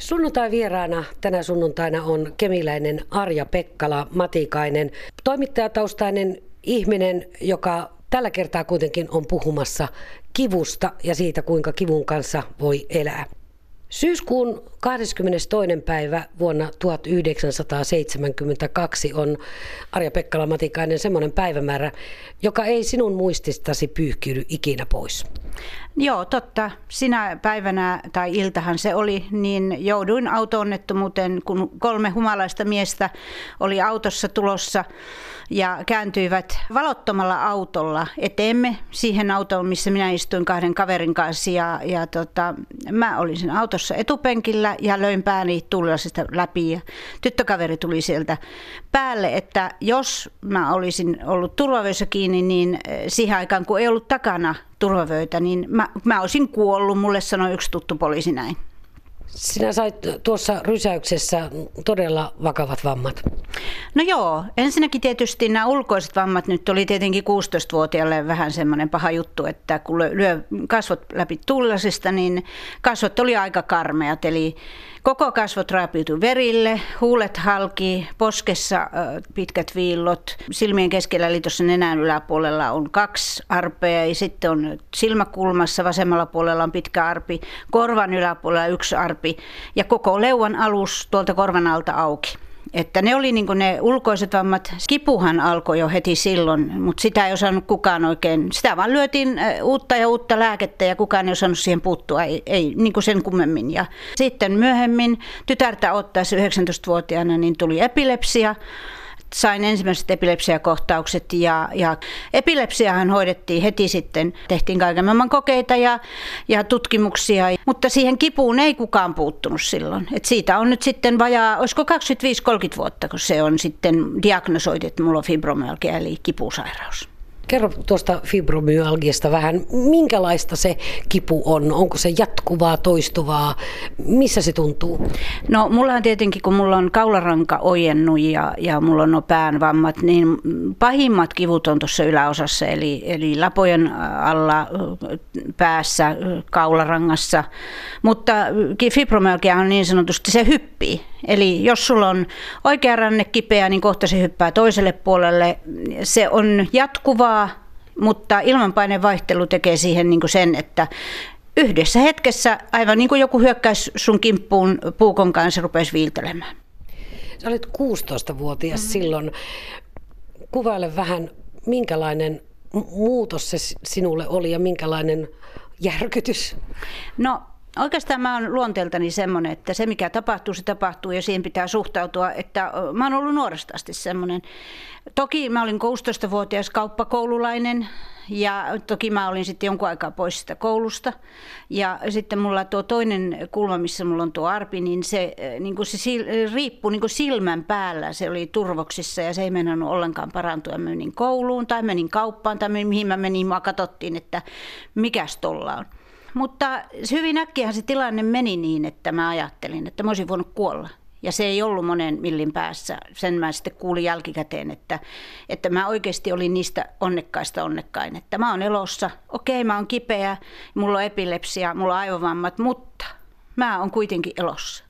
Sunnuntai vieraana tänä sunnuntaina on kemiläinen Arja Pekkala Matikainen, toimittajataustainen ihminen, joka tällä kertaa kuitenkin on puhumassa kivusta ja siitä, kuinka kivun kanssa voi elää. Syyskuun 22. päivä vuonna 1972 on Arja Pekkala Matikainen semmoinen päivämäärä, joka ei sinun muististasi pyyhkiydy ikinä pois. Joo, totta. Sinä päivänä tai iltahan se oli, niin jouduin auto-onnettomuuteen, kun kolme humalaista miestä oli autossa tulossa ja kääntyivät valottomalla autolla eteemme siihen autoon, missä minä istuin kahden kaverin kanssa. Ja, ja tota, mä olin siinä autossa etupenkillä ja löin pääni tullasesta läpi ja tyttökaveri tuli sieltä päälle, että jos mä olisin ollut turvavöissä kiinni, niin eh, siihen aikaan kun ei ollut takana turvavöitä, niin mä, mä olisin kuollut, mulle sanoi yksi tuttu poliisi näin. Sinä sait tuossa rysäyksessä todella vakavat vammat. No joo, ensinnäkin tietysti nämä ulkoiset vammat nyt oli tietenkin 16-vuotiaalle vähän semmoinen paha juttu, että kun lyö kasvot läpi tullasista, niin kasvot oli aika karmeat, eli Koko kasvot raapiutui verille, huulet halki, poskessa pitkät viillot, silmien keskellä eli tuossa nenän yläpuolella on kaksi arpea ja sitten on silmäkulmassa vasemmalla puolella on pitkä arpi, korvan yläpuolella yksi arpi ja koko leuan alus tuolta korvan alta auki. Että ne oli niin ne ulkoiset vammat. Kipuhan alkoi jo heti silloin, mutta sitä ei osannut kukaan oikein. Sitä vaan lyötiin uutta ja uutta lääkettä ja kukaan ei osannut siihen puuttua, ei, ei niin sen kummemmin. Ja sitten myöhemmin tytärtä ottaessa 19-vuotiaana niin tuli epilepsia sain ensimmäiset epilepsiakohtaukset ja, ja epilepsiahan hoidettiin heti sitten. Tehtiin kaiken maailman kokeita ja, ja tutkimuksia, mutta siihen kipuun ei kukaan puuttunut silloin. Et siitä on nyt sitten vajaa, olisiko 25-30 vuotta, kun se on sitten diagnosoitu, että mulla on fibromyalgia eli kipusairaus. Kerro tuosta fibromyalgiasta vähän, minkälaista se kipu on? Onko se jatkuvaa, toistuvaa? Missä se tuntuu? No mullahan tietenkin, kun mulla on kaularanka ojennut ja, ja mulla on no päänvammat, niin pahimmat kivut on tuossa yläosassa, eli, eli lapojen alla, päässä, kaularangassa. Mutta fibromyalgia on niin sanotusti, se hyppii. Eli jos sulla on oikea ranne kipeä, niin kohta se hyppää toiselle puolelle. Se on jatkuvaa, mutta ilmanpaineen vaihtelu tekee siihen niin kuin sen, että yhdessä hetkessä, aivan niin kuin joku hyökkäisi sun kimppuun puukon kanssa, rupesi viiltelemään. Sä olit 16-vuotias mm-hmm. silloin. Kuvaile vähän, minkälainen muutos se sinulle oli ja minkälainen järkytys? No Oikeastaan mä oon luonteeltani semmoinen, että se mikä tapahtuu, se tapahtuu ja siihen pitää suhtautua. Että mä oon ollut nuoresta asti semmoinen. Toki mä olin 16-vuotias kauppakoululainen ja toki mä olin sitten jonkun aikaa pois sitä koulusta. Ja sitten mulla tuo toinen kulma, missä mulla on tuo arpi, niin se, niin kuin se riippuu niin kuin silmän päällä. Se oli turvoksissa ja se ei mennyt ollenkaan parantua. Mä menin kouluun tai menin kauppaan tai mihin mä menin, mua katsottiin, että mikäs tolla on. Mutta hyvin äkkiä se tilanne meni niin, että mä ajattelin, että mä olisin voinut kuolla. Ja se ei ollut monen millin päässä. Sen mä sitten kuulin jälkikäteen, että, että mä oikeasti olin niistä onnekkaista onnekkain. Että mä oon elossa, okei mä oon kipeä, mulla on epilepsia, mulla on aivovammat, mutta mä oon kuitenkin elossa.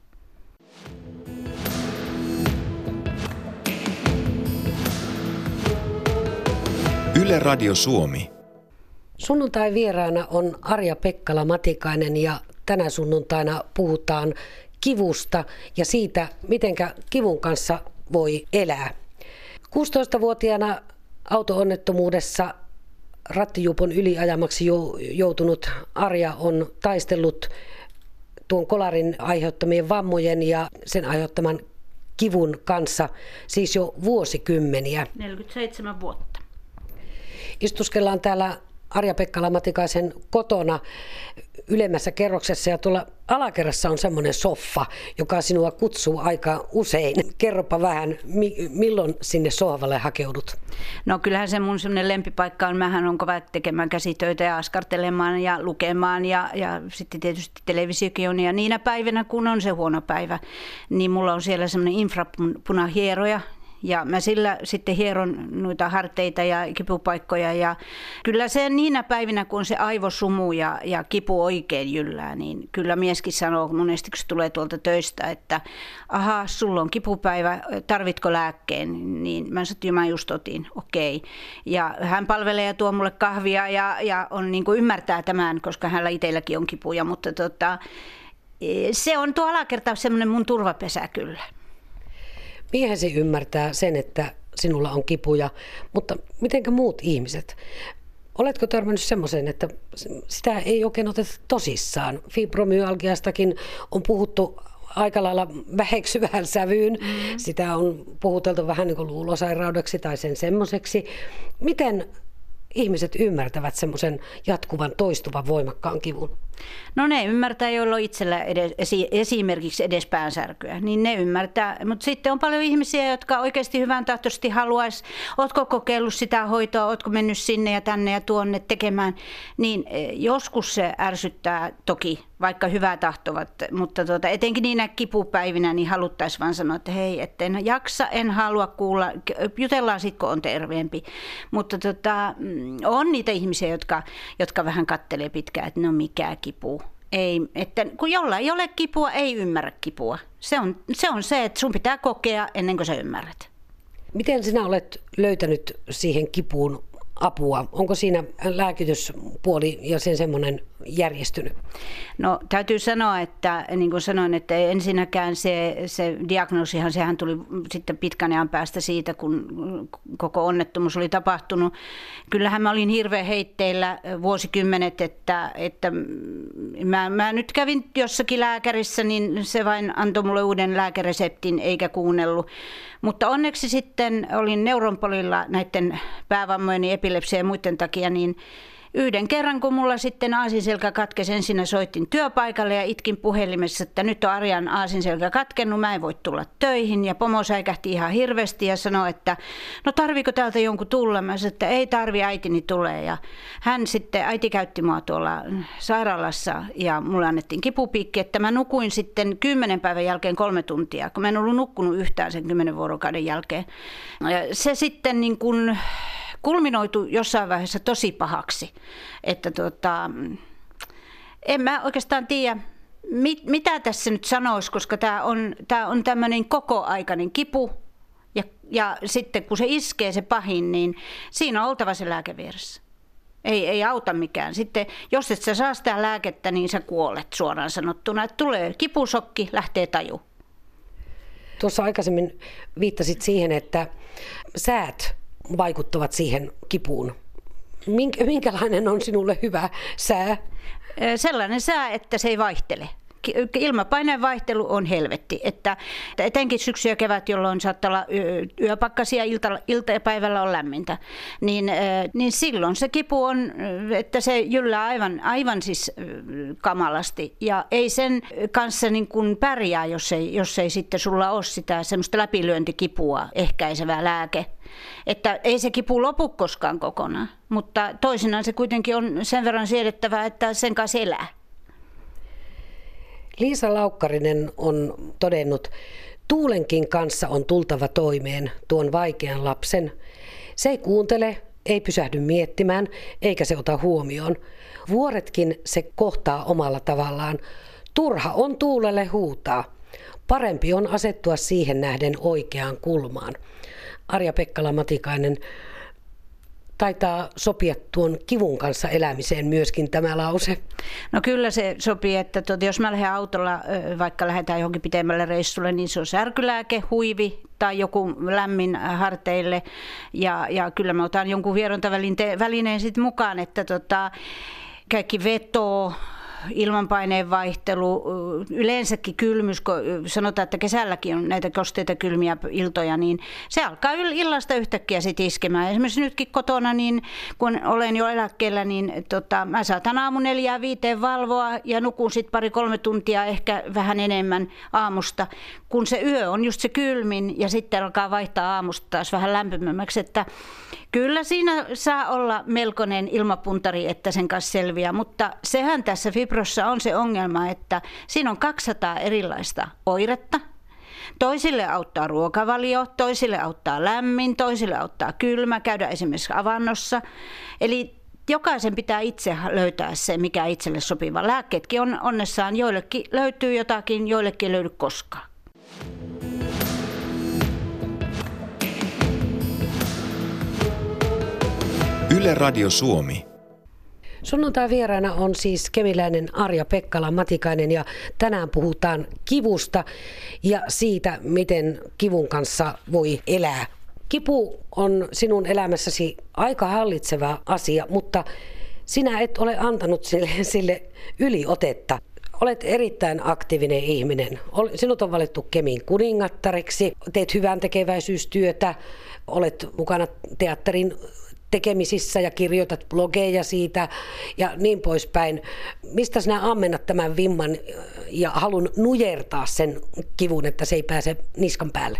Yle Radio Suomi. Sunnuntai vieraana on Arja Pekkala Matikainen ja tänä sunnuntaina puhutaan kivusta ja siitä, miten kivun kanssa voi elää. 16-vuotiaana auto-onnettomuudessa rattijupon yliajamaksi joutunut Arja on taistellut tuon kolarin aiheuttamien vammojen ja sen aiheuttaman kivun kanssa siis jo vuosikymmeniä. 47 vuotta. Istuskellaan täällä Arja-Pekka Matikaisen kotona ylemmässä kerroksessa ja tuolla alakerrassa on semmoinen soffa, joka sinua kutsuu aika usein. Kerropa vähän, milloin sinne sohvalle hakeudut? No kyllähän se mun semmoinen lempipaikka on. Mähän on kova tekemään käsitöitä ja askartelemaan ja lukemaan ja, ja sitten tietysti televisiokin on. Ja niinä päivinä, kun on se huono päivä, niin mulla on siellä semmoinen infrapunahieroja, Ja mä sillä sitten hieron noita harteita ja kipupaikkoja. Ja kyllä se niinä päivinä, kun se aivosumu ja, ja kipu oikein jyllää, niin kyllä mieskin sanoo monesti, kun se tulee tuolta töistä, että aha, sulla on kipupäivä, tarvitko lääkkeen? Niin mä sanoin, että mä just otin, okei. Okay. Ja hän palvelee ja tuo mulle kahvia ja, ja on, niin kuin ymmärtää tämän, koska hänellä itselläkin on kipuja, mutta tota, se on tuo alakerta semmoinen mun turvapesä kyllä. Miehesi ymmärtää sen, että sinulla on kipuja, mutta mitenkä muut ihmiset? Oletko törmännyt semmoisen, että sitä ei oikein oteta tosissaan? Fibromyalgiastakin on puhuttu aika lailla väheksyvään sävyyn. Mm. Sitä on puhuteltu vähän niin kuin luulosairaudeksi tai sen semmoiseksi. Miten ihmiset ymmärtävät semmoisen jatkuvan, toistuvan, voimakkaan kivun? No ne ymmärtää, joilla on itsellä edes, esimerkiksi edes päänsärkyä, niin ne ymmärtää. Mutta sitten on paljon ihmisiä, jotka oikeasti hyvän tahtoisesti haluaisi, ootko kokeillut sitä hoitoa, ootko mennyt sinne ja tänne ja tuonne tekemään, niin eh, joskus se ärsyttää toki, vaikka hyvää tahtovat, mutta tuota, etenkin niinä kipupäivinä niin haluttaisiin vaan sanoa, että hei, en jaksa, en halua kuulla, jutellaan sitten, kun on terveempi. Mutta tota, on niitä ihmisiä, jotka, jotka vähän kattelee pitkään, että no mikä kipu. Ei, että kun jolla ei ole kipua, ei ymmärrä kipua. Se on, se on se, että sun pitää kokea ennen kuin sä ymmärrät. Miten sinä olet löytänyt siihen kipuun apua? Onko siinä lääkityspuoli ja sen semmoinen järjestynyt? No täytyy sanoa, että niin kuin sanoin, että ensinnäkään se, se diagnoosihan, sehän tuli sitten pitkän ajan päästä siitä, kun koko onnettomuus oli tapahtunut. Kyllähän mä olin hirveän heitteillä vuosikymmenet, että, että mä, mä nyt kävin jossakin lääkärissä, niin se vain antoi mulle uuden lääkereseptin eikä kuunnellut. Mutta onneksi sitten olin neuronpolilla näiden päävammojen, epilepsia ja muiden takia, niin Yhden kerran, kun mulla sitten aasinselkä katkesi, ensin soitin työpaikalle ja itkin puhelimessa, että nyt on Arjan aasinselkä katkennut, mä en voi tulla töihin. Ja pomo säikähti ihan hirveästi ja sanoi, että no tarviiko täältä jonkun tulla? Mä sanoin, että ei tarvi, äitini tulee. Ja hän sitten, äiti käytti mua tuolla sairaalassa ja mulle annettiin kipupiikki, että mä nukuin sitten kymmenen päivän jälkeen kolme tuntia, kun mä en ollut nukkunut yhtään sen kymmenen vuorokauden jälkeen. Ja se sitten niin kuin kulminoitu jossain vaiheessa tosi pahaksi. Että tota, en mä oikeastaan tiedä, mit, mitä tässä nyt sanoisi, koska tämä on, tää on tämmöinen kokoaikainen kipu. Ja, ja sitten kun se iskee se pahin, niin siinä on oltava se lääke vieressä. Ei, ei auta mikään. Sitten jos et sä saa sitä lääkettä, niin sä kuolet suoraan sanottuna. Että tulee kipusokki, lähtee taju. Tuossa aikaisemmin viittasit siihen, että säät vaikuttavat siihen kipuun? Minkälainen on sinulle hyvä sää? Sellainen sää, että se ei vaihtele ilmapaineen vaihtelu on helvetti. Että etenkin syksy ja kevät, jolloin saattaa olla yöpakkasia, ilta, päivällä on lämmintä, niin, niin silloin se kipu on, että se jyllää aivan, aivan siis kamalasti. Ja ei sen kanssa niin kuin pärjää, jos ei, jos ei sitten sulla ole sitä semmoista läpilyöntikipua ehkäisevää lääke. Että ei se kipu lopu koskaan kokonaan, mutta toisinaan se kuitenkin on sen verran siedettävää, että sen kanssa elää. Liisa Laukkarinen on todennut, Tuulenkin kanssa on tultava toimeen tuon vaikean lapsen. Se ei kuuntele, ei pysähdy miettimään, eikä se ota huomioon. Vuoretkin se kohtaa omalla tavallaan. Turha on tuulelle huutaa. Parempi on asettua siihen nähden oikeaan kulmaan. Arja Pekkala Matikainen, taitaa sopia tuon kivun kanssa elämiseen myöskin tämä lause. No kyllä se sopii, että tuota, jos mä lähden autolla, vaikka lähdetään johonkin pitemmälle reissulle, niin se on särkylääke, huivi tai joku lämmin harteille. Ja, ja kyllä mä otan jonkun vierontavälineen sitten mukaan, että tota, kaikki veto, ilmanpaineen vaihtelu, yleensäkin kylmys, kun sanotaan, että kesälläkin on näitä kosteita kylmiä iltoja, niin se alkaa illasta yhtäkkiä sitten iskemään. Esimerkiksi nytkin kotona, niin kun olen jo eläkkeellä, niin tota, mä saatan aamu neljää viiteen valvoa ja nukun sitten pari-kolme tuntia, ehkä vähän enemmän aamusta, kun se yö on just se kylmin ja sitten alkaa vaihtaa aamusta taas vähän lämpimämmäksi, että Kyllä siinä saa olla melkoinen ilmapuntari, että sen kanssa selviää, mutta sehän tässä fibrossa on se ongelma, että siinä on 200 erilaista oiretta. Toisille auttaa ruokavalio, toisille auttaa lämmin, toisille auttaa kylmä, käydä esimerkiksi avannossa. Eli jokaisen pitää itse löytää se, mikä itselle sopiva. Lääkkeetkin on onnessaan, joillekin löytyy jotakin, joillekin ei löydy koskaan. Yle Radio Suomi. Sunnuntai vieraana on siis kemiläinen Arja Pekkala Matikainen ja tänään puhutaan kivusta ja siitä, miten kivun kanssa voi elää. Kipu on sinun elämässäsi aika hallitseva asia, mutta sinä et ole antanut sille, sille yliotetta. Olet erittäin aktiivinen ihminen. Sinut on valittu Kemin kuningattariksi, teet hyvän tekeväisyystyötä, olet mukana teatterin tekemisissä ja kirjoitat blogeja siitä ja niin poispäin. Mistä sinä ammennat tämän vimman ja halun nujertaa sen kivun, että se ei pääse niskan päälle?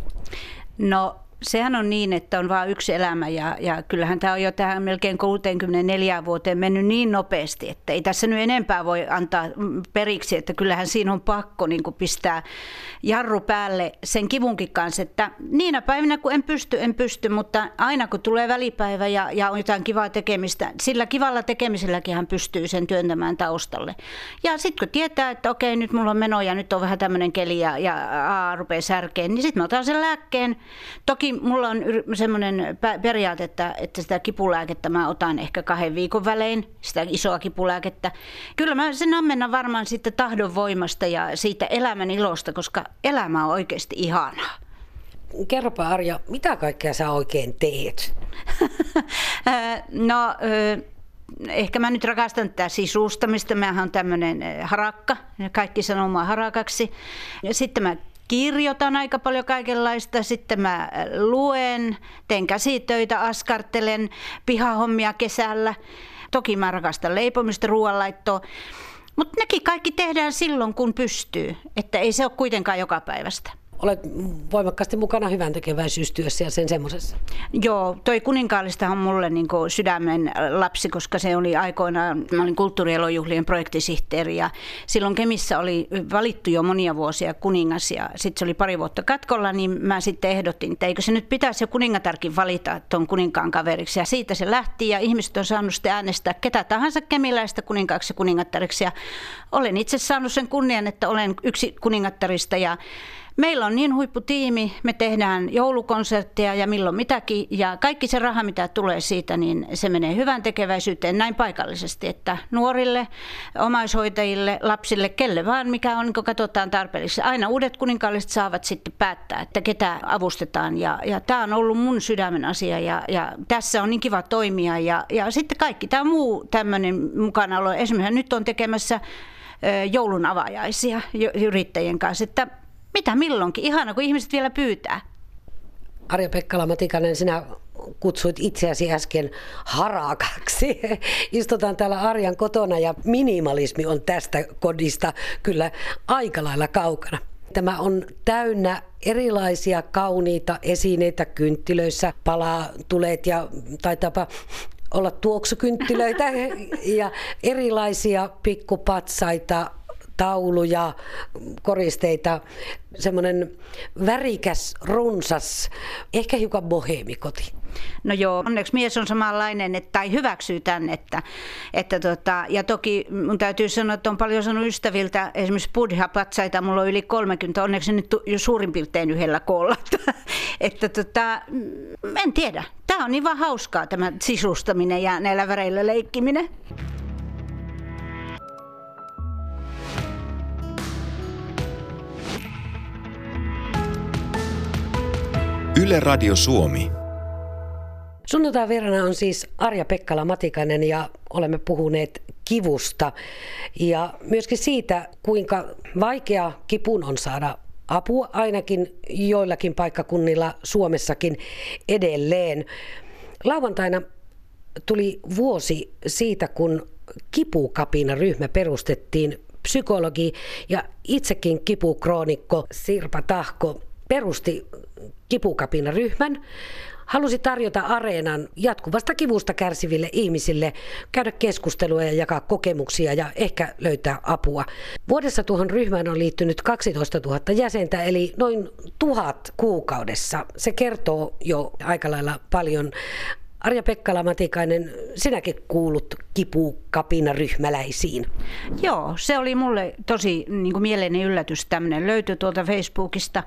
No sehän on niin, että on vain yksi elämä ja, ja kyllähän tämä on jo tähän melkein 64 vuoteen mennyt niin nopeasti, että ei tässä nyt enempää voi antaa periksi, että kyllähän siinä on pakko niin pistää jarru päälle sen kivunkin kanssa, että niinä päivinä kun en pysty, en pysty, mutta aina kun tulee välipäivä ja, ja on jotain kivaa tekemistä, sillä kivalla tekemiselläkin hän pystyy sen työntämään taustalle. Ja sitten kun tietää, että okei nyt mulla on meno ja nyt on vähän tämmöinen keli ja, ja aa, rupeaa särkeen, niin sitten mä otan sen lääkkeen. Toki mulla on semmoinen periaate, että, että sitä kipulääkettä mä otan ehkä kahden viikon välein, sitä isoa kipulääkettä. Kyllä mä sen ammennan varmaan sitten tahdon voimasta ja siitä elämän ilosta, koska elämä on oikeasti ihanaa. Kerropa Arja, mitä kaikkea sä oikein teet? no, ehkä mä nyt rakastan tätä sisustamista. Mä on tämmöinen harakka, kaikki sanoo mua harakaksi. Sitten mä kirjoitan aika paljon kaikenlaista, sitten mä luen, teen käsitöitä, askartelen pihahommia kesällä. Toki mä rakastan leipomista, ruoanlaittoa. Mutta nekin kaikki tehdään silloin, kun pystyy. Että ei se ole kuitenkaan joka päivästä olet voimakkaasti mukana hyvän tekeväisyystyössä ja sen semmoisessa. Joo, toi kuninkaalista on mulle niin sydämen lapsi, koska se oli aikoinaan, mä olin kulttuurielojuhlien projektisihteeri ja silloin Kemissä oli valittu jo monia vuosia kuningas ja sitten se oli pari vuotta katkolla, niin mä sitten ehdotin, että eikö se nyt pitäisi jo kuningatarkin valita tuon kuninkaan kaveriksi ja siitä se lähti ja ihmiset on saanut sitten äänestää ketä tahansa kemiläistä kuninkaaksi ja kuningattariksi ja olen itse saanut sen kunnian, että olen yksi kuningattarista ja Meillä on niin huipputiimi, me tehdään joulukonsertteja ja milloin mitäkin ja kaikki se raha, mitä tulee siitä, niin se menee hyvän tekeväisyyteen näin paikallisesti, että nuorille, omaishoitajille, lapsille, kelle vaan, mikä on, niin katsotaan tarpeellisesti. Aina uudet kuninkaalliset saavat sitten päättää, että ketä avustetaan ja, ja tämä on ollut mun sydämen asia ja, ja tässä on niin kiva toimia ja, ja sitten kaikki tämä muu tämmöinen mukanaolo. Esimerkiksi nyt on tekemässä joulun avajaisia yrittäjien kanssa, että mitä milloinkin. Ihana, kun ihmiset vielä pyytää. Arja Pekkala Matikainen, sinä kutsuit itseäsi äsken harakaksi. Istutaan täällä Arjan kotona ja minimalismi on tästä kodista kyllä aika lailla kaukana. Tämä on täynnä erilaisia kauniita esineitä kynttilöissä, palaa, tulet ja taitaapa olla tuoksukynttilöitä ja erilaisia pikkupatsaita, tauluja, koristeita, semmoinen värikäs, runsas, ehkä hiukan bohemikoti. No joo, onneksi mies on samanlainen, että, tai hyväksyy tämän. Että, että tota, ja toki mun täytyy sanoa, että on paljon sanonut ystäviltä, esimerkiksi buddha-patsaita, mulla on yli 30, onneksi nyt jo suurin piirtein yhdellä koolla. että tota, en tiedä, tämä on niin vaan hauskaa tämä sisustaminen ja näillä väreillä leikkiminen. Yle Radio Suomi. Sunnuntai vieraana on siis Arja Pekkala Matikainen ja olemme puhuneet kivusta ja myöskin siitä, kuinka vaikea kipun on saada apua ainakin joillakin paikkakunnilla Suomessakin edelleen. Lauantaina tuli vuosi siitä, kun kipukapina ryhmä perustettiin psykologi ja itsekin kipukroonikko Sirpa Tahko perusti kipukapina ryhmän halusi tarjota areenan jatkuvasta kivusta kärsiville ihmisille, käydä keskustelua ja jakaa kokemuksia ja ehkä löytää apua. Vuodessa tuohon ryhmään on liittynyt 12 000 jäsentä, eli noin tuhat kuukaudessa. Se kertoo jo aika lailla paljon Arja Pekkala Matikainen, sinäkin kuulut kipukapina ryhmäläisiin. Joo, se oli mulle tosi niin kuin mieleinen yllätys. Tämmöinen löytyi tuolta Facebookista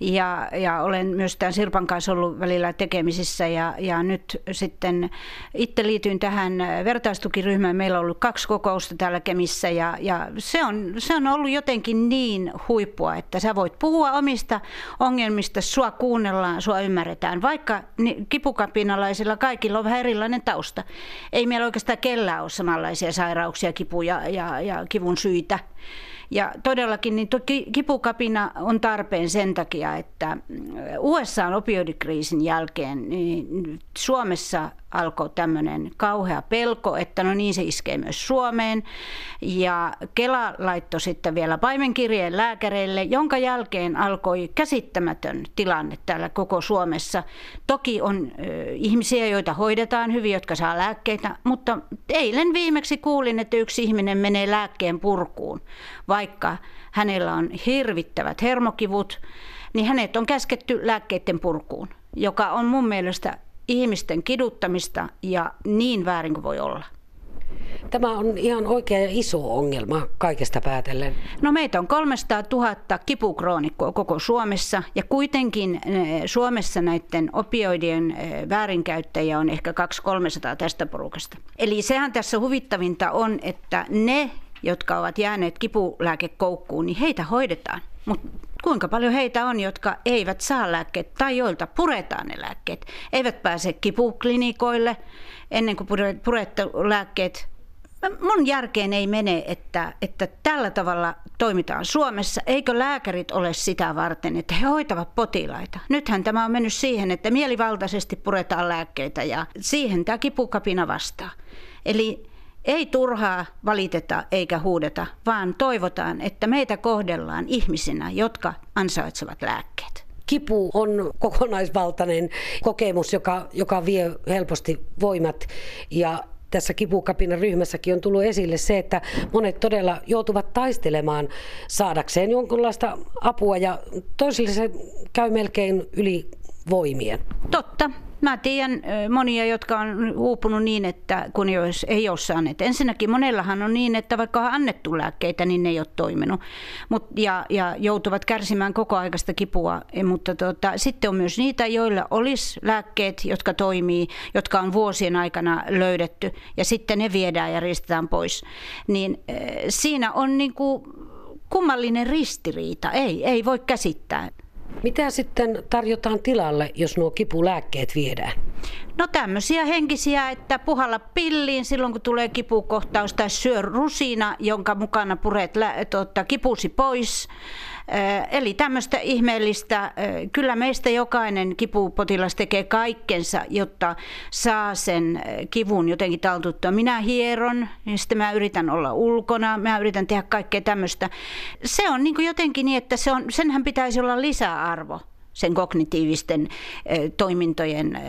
ja, ja olen myös tämän Sirpan kanssa ollut välillä tekemisissä ja, ja nyt sitten itse liityin tähän vertaistukiryhmään. Meillä on ollut kaksi kokousta täällä Kemissä ja, ja se, on, se on ollut jotenkin niin huippua, että sä voit puhua omista ongelmista, sua kuunnellaan, sua ymmärretään, vaikka kipukapinalaisilla kaikilla kaikilla on vähän erilainen tausta. Ei meillä oikeastaan kellään ole samanlaisia sairauksia, kipuja ja, ja kivun syitä. Ja todellakin niin kipukapina on tarpeen sen takia, että USA opioidikriisin jälkeen niin Suomessa alkoi tämmöinen kauhea pelko, että no niin se iskee myös Suomeen. Ja Kela laittoi sitten vielä paimenkirjeen lääkäreille, jonka jälkeen alkoi käsittämätön tilanne täällä koko Suomessa. Toki on ö, ihmisiä, joita hoidetaan hyvin, jotka saa lääkkeitä, mutta eilen viimeksi kuulin, että yksi ihminen menee lääkkeen purkuun, vaikka hänellä on hirvittävät hermokivut, niin hänet on käsketty lääkkeiden purkuun, joka on mun mielestä ihmisten kiduttamista ja niin väärin kuin voi olla. Tämä on ihan oikea ja iso ongelma kaikesta päätellen. No meitä on 300 000 kipukroonikkoa koko Suomessa ja kuitenkin eh, Suomessa näiden opioidien eh, väärinkäyttäjiä on ehkä 200-300 tästä porukasta. Eli sehän tässä huvittavinta on, että ne, jotka ovat jääneet kipulääkekoukkuun, niin heitä hoidetaan. Mutta kuinka paljon heitä on, jotka eivät saa lääkkeet tai joilta puretaan ne lääkkeet, eivät pääse kipuklinikoille ennen kuin purettu lääkkeet. Mun järkeen ei mene, että, että tällä tavalla toimitaan Suomessa. Eikö lääkärit ole sitä varten, että he hoitavat potilaita? Nythän tämä on mennyt siihen, että mielivaltaisesti puretaan lääkkeitä ja siihen tämä kipukapina vastaa. Eli ei turhaa valiteta eikä huudeta, vaan toivotaan, että meitä kohdellaan ihmisinä, jotka ansaitsevat lääkkeet. Kipu on kokonaisvaltainen kokemus, joka, joka vie helposti voimat ja tässä kipukapinan ryhmässäkin on tullut esille se, että monet todella joutuvat taistelemaan saadakseen jonkunlaista apua ja toisille se käy melkein yli voimien. Totta. Mä tiedän monia, jotka on uupunut niin, että kun ei ole saaneet. Ensinnäkin monellahan on niin, että vaikka on annettu lääkkeitä, niin ne ei ole toiminut. Mut, ja, ja joutuvat kärsimään koko aikaista kipua. E, mutta tota, sitten on myös niitä, joilla olisi lääkkeet, jotka toimii, jotka on vuosien aikana löydetty. Ja sitten ne viedään ja ristetään pois. Niin siinä on niin kuin kummallinen ristiriita. Ei, ei voi käsittää. Mitä sitten tarjotaan tilalle, jos nuo kipulääkkeet viedään? No tämmöisiä henkisiä, että puhalla pilliin silloin kun tulee kipukohtaus tai syö rusina, jonka mukana puret lä- tuota, kipusi pois. Eli tämmöistä ihmeellistä, kyllä meistä jokainen kipupotilas tekee kaikkensa, jotta saa sen kivun jotenkin taltuttua. Minä hieron, ja sitten mä yritän olla ulkona, mä yritän tehdä kaikkea tämmöistä. Se on niin jotenkin niin, että se on, senhän pitäisi olla lisäarvo sen kognitiivisten toimintojen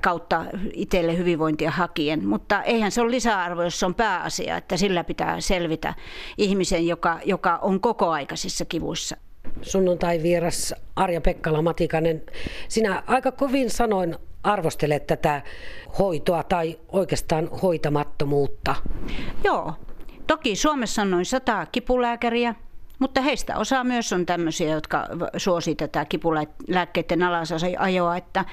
kautta itselle hyvinvointia hakien. Mutta eihän se ole lisäarvo, jos se on pääasia, että sillä pitää selvitä ihmisen, joka, joka on kokoaikaisissa kivuissa. Sunnuntai vieras Arja Pekkala Matikainen, sinä aika kovin sanoin arvostelet tätä hoitoa tai oikeastaan hoitamattomuutta. Joo, toki Suomessa on noin sata kipulääkäriä, mutta heistä osa myös on tämmöisiä, jotka suosii tätä kipulääkkeiden alasajoa, että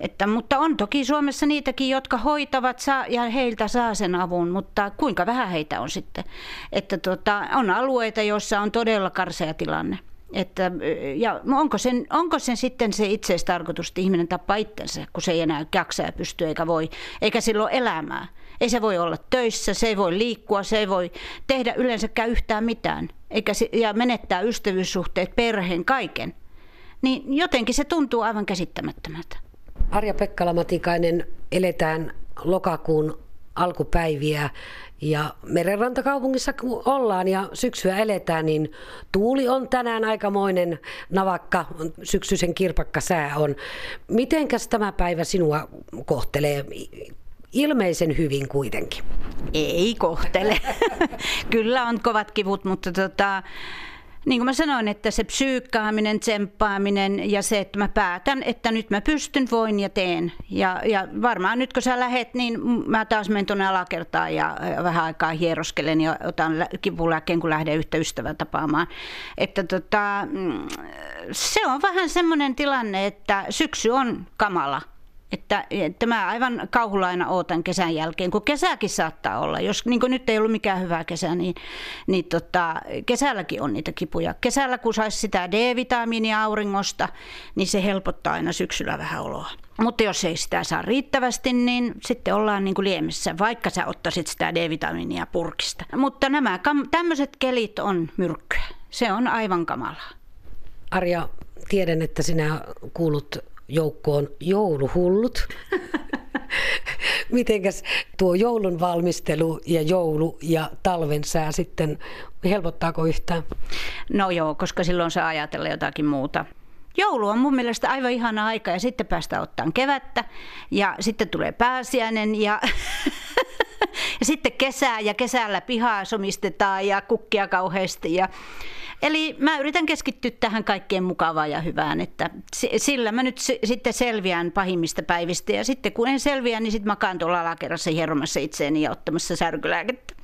että, mutta on toki Suomessa niitäkin, jotka hoitavat saa, ja heiltä saa sen avun, mutta kuinka vähän heitä on sitten. Että tota, on alueita, joissa on todella karsea tilanne. Että, ja onko sen, onko sen sitten se itseistarkoitus, että ihminen tappaa itsensä, kun se ei enää jaksa ja pysty eikä voi, eikä silloin elämää. Ei se voi olla töissä, se ei voi liikkua, se ei voi tehdä yleensäkään yhtään mitään. Eikä se, ja menettää ystävyyssuhteet, perheen, kaiken. Niin jotenkin se tuntuu aivan käsittämättömältä. Arja Pekkala Matikainen, eletään lokakuun alkupäiviä Ja merenrantakaupungissa kun ollaan ja syksyä eletään, niin tuuli on tänään aikamoinen navakka, syksyisen kirpakka sää on. Mitenkäs tämä päivä sinua kohtelee? Ilmeisen hyvin kuitenkin. Ei kohtele. Kyllä on kovat kivut, mutta tota, niin kuin mä sanoin, että se psyykkaaminen, tsemppaaminen ja se, että mä päätän, että nyt mä pystyn, voin ja teen. Ja, ja varmaan nyt kun sä lähet, niin mä taas menen tuonne alakertaan ja vähän aikaa hieroskelen ja otan kipulääkkeen, kun lähden yhtä ystävää tapaamaan. Että tota, mm, se on vähän semmoinen tilanne, että syksy on kamala. Että, että mä aivan kauhulla aina ootan kesän jälkeen, kun kesäkin saattaa olla. Jos niin nyt ei ollut mikään hyvä kesä, niin, niin tota, kesälläkin on niitä kipuja. Kesällä kun saisi sitä D-vitamiinia auringosta, niin se helpottaa aina syksyllä vähän oloa. Mutta jos ei sitä saa riittävästi, niin sitten ollaan niin kuin liemessä, vaikka sä ottaisit sitä D-vitamiinia purkista. Mutta nämä tämmöiset kelit on myrkkyä. Se on aivan kamalaa. Arja, tiedän, että sinä kuulut joukkoon jouluhullut. Mitenkäs tuo joulun valmistelu ja joulu ja talven sää sitten, helpottaako yhtään? No joo, koska silloin saa ajatella jotakin muuta. Joulu on mun mielestä aivan ihana aika ja sitten päästä ottaan kevättä ja sitten tulee pääsiäinen ja, ja sitten kesää ja kesällä pihaa somistetaan ja kukkia kauheasti ja Eli mä yritän keskittyä tähän kaikkeen mukavaan ja hyvään, että sillä mä nyt sitten selviän pahimmista päivistä ja sitten kun en selviä, niin sitten makaan tuolla alakerrassa hieromassa itseäni ja ottamassa särkylääkettä.